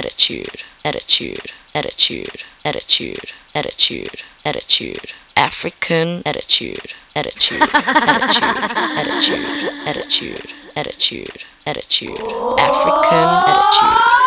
attitude, attitude, attitude, attitude, attitude, attitude. African attitude, attitude, attitude, attitude, attitude, attitude, attitude. African attitude.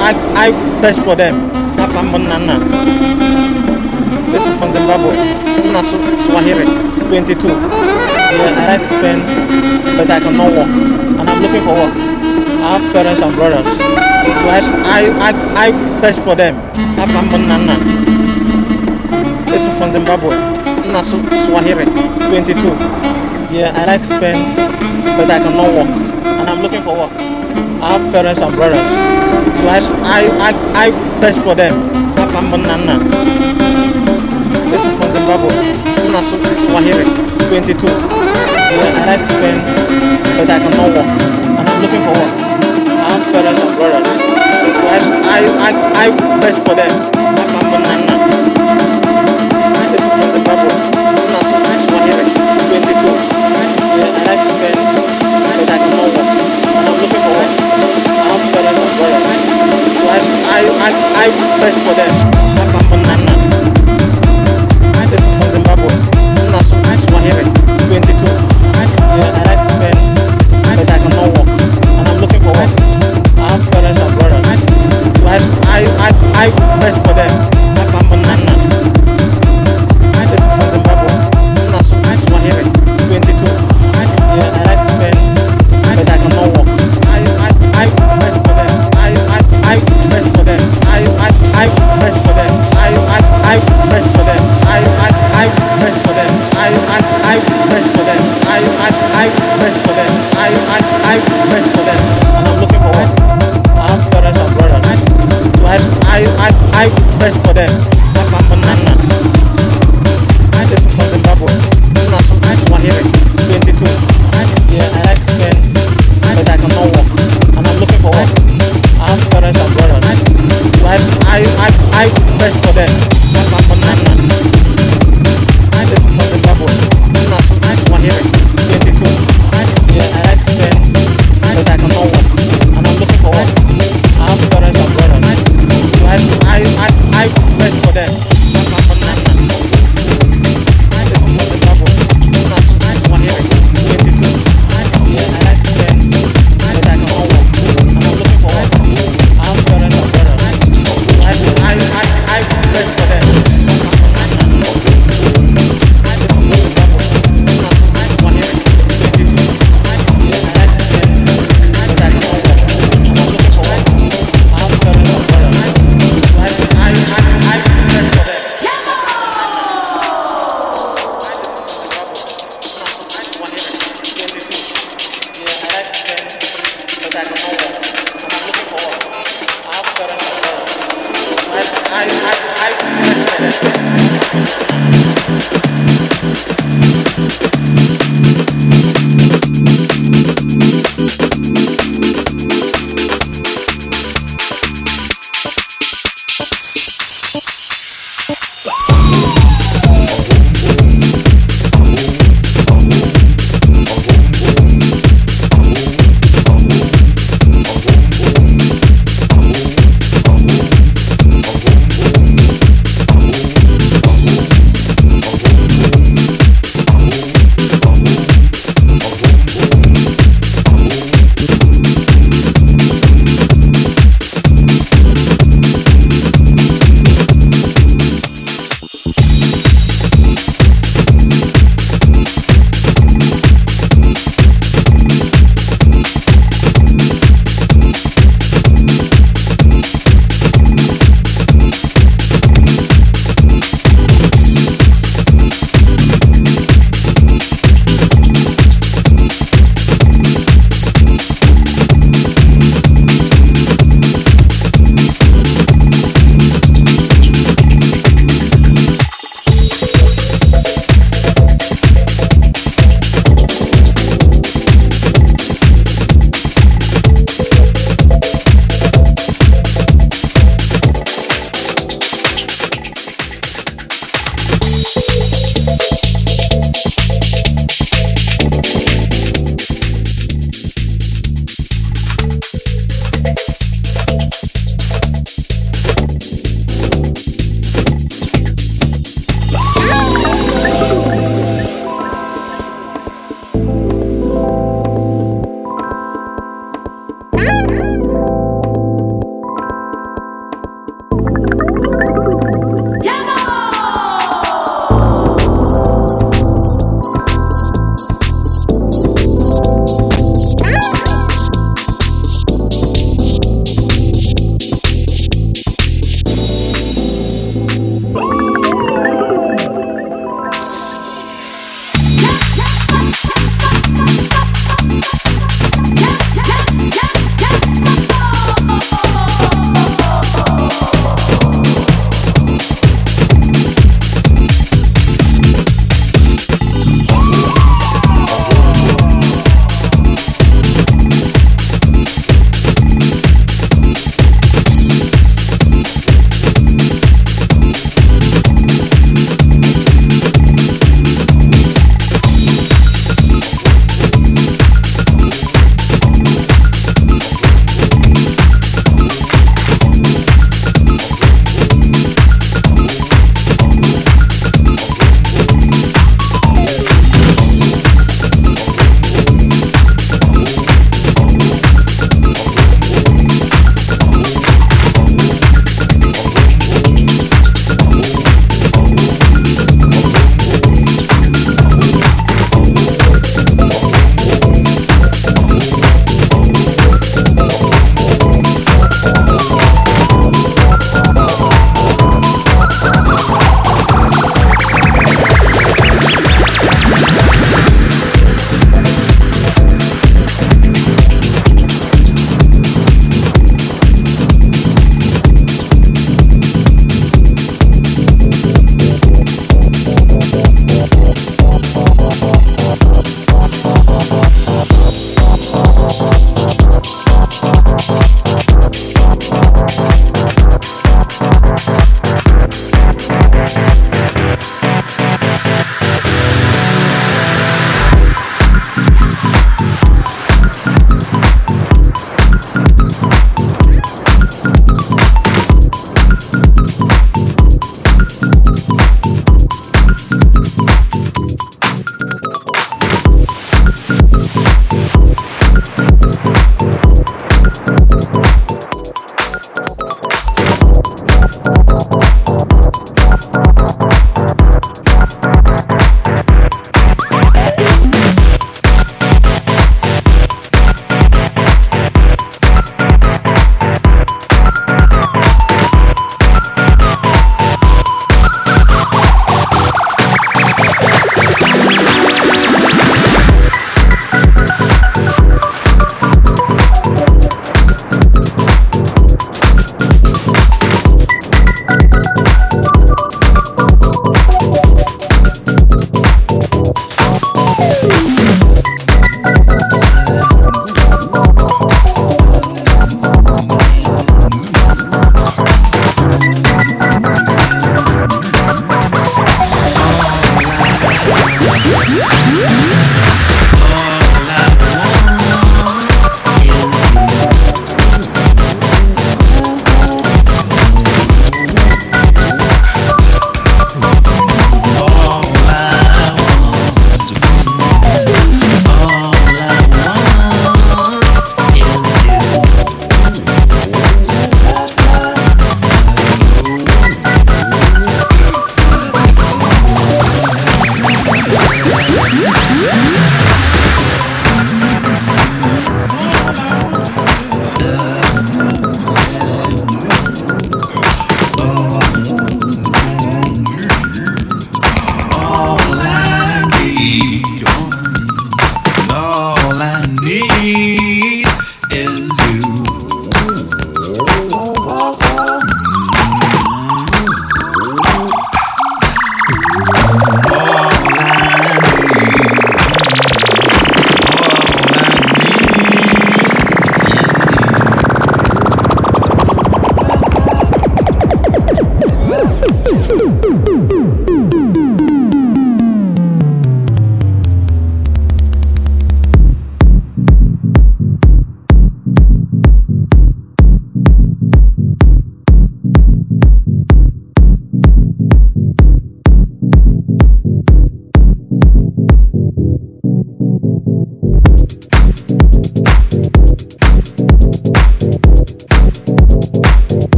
I, I fetch for them. Nana. This is from Zimbabwe. Nana Swahili, 22. Yeah, I like Spain, but I cannot work. And I'm looking for work. I have parents and brothers. So I, I, I, I fetch for them. Nana. This is from Zimbabwe. Nana Swahili, 22. Yeah, I like Spain, but I cannot work. And I'm looking for work. I have parents and brothers. So I, I, I, I fetch for them. That's my nana. This is from Zimbabwe. Unasu Swahili, 22. Where I like to spend, but I cannot work. And I'm looking for work. I have parents and brothers. So I, I, I, I fetch for them. That's my nana. and I will pray for them. I just from Zimbabwe. 22.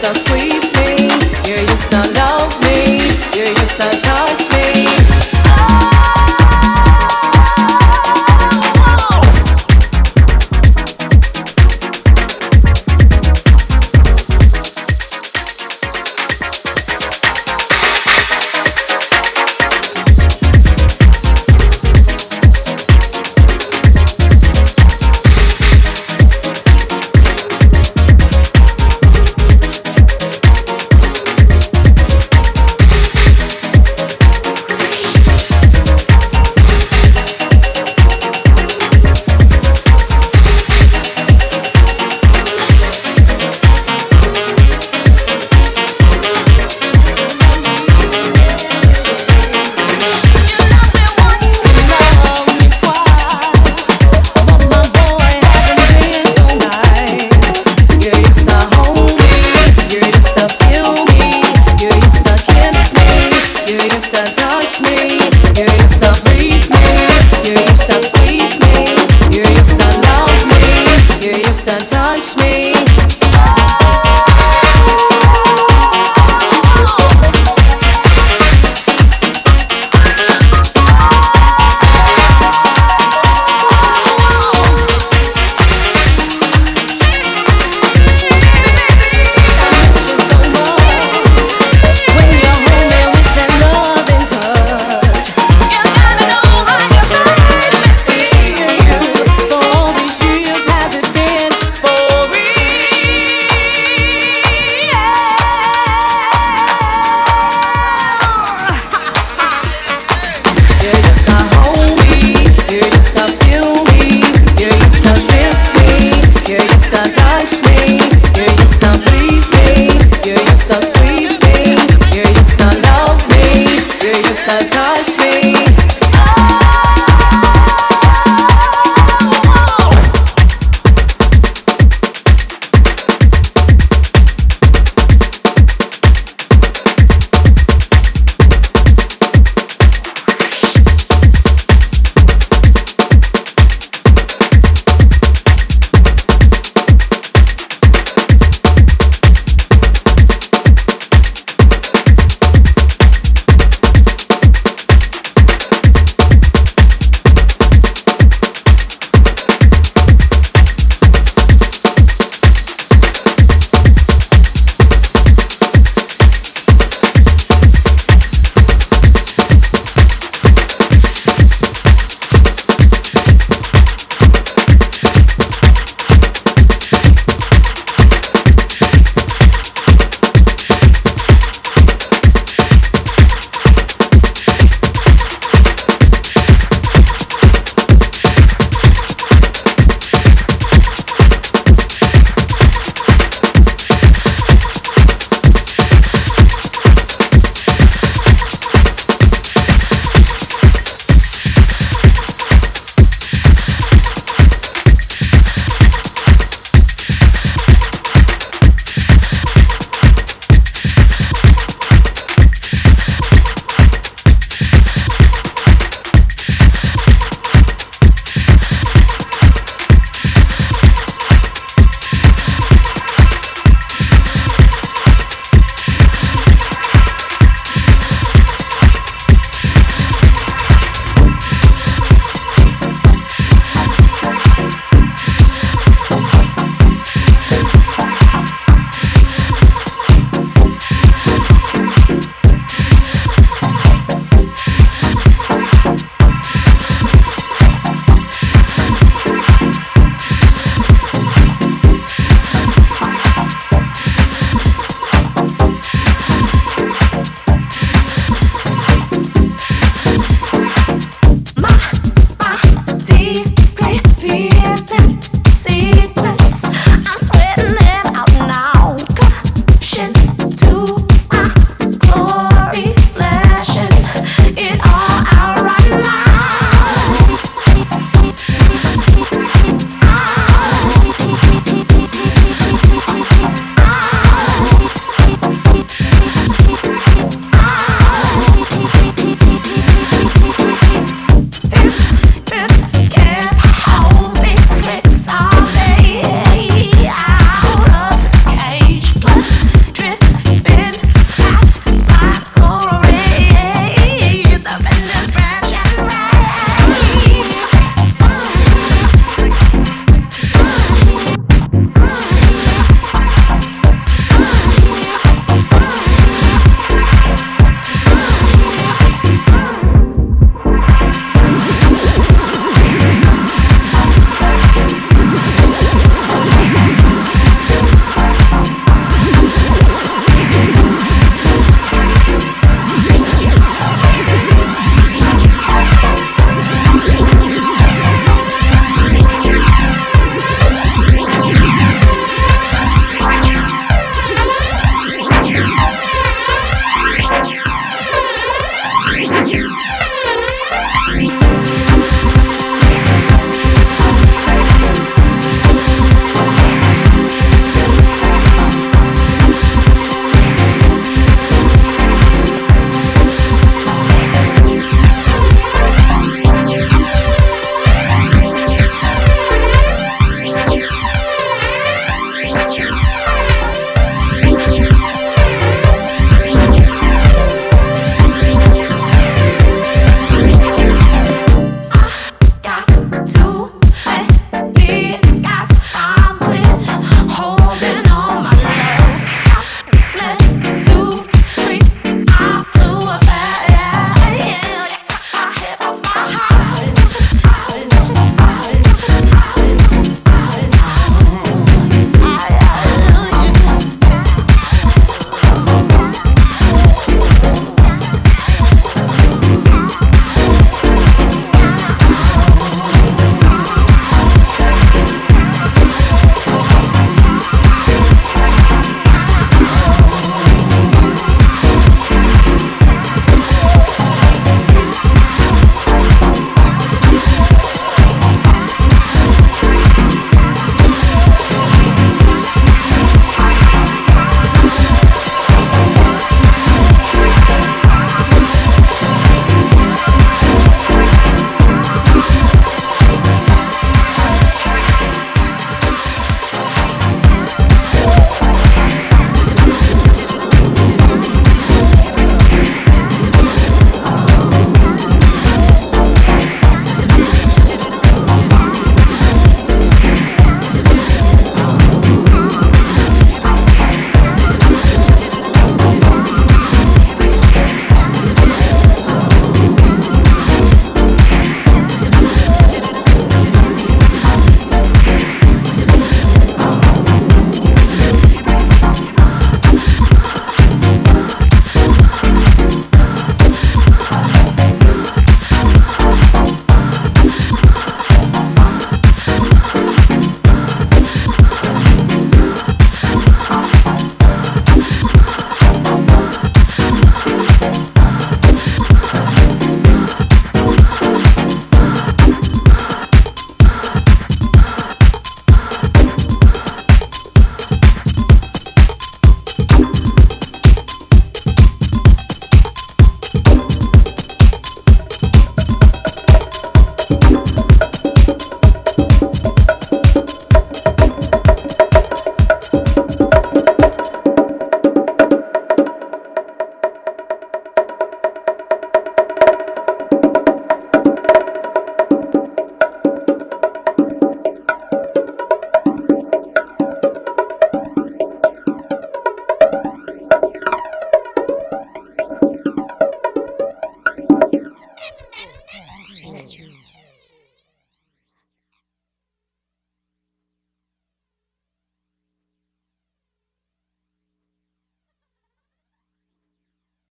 estás queen.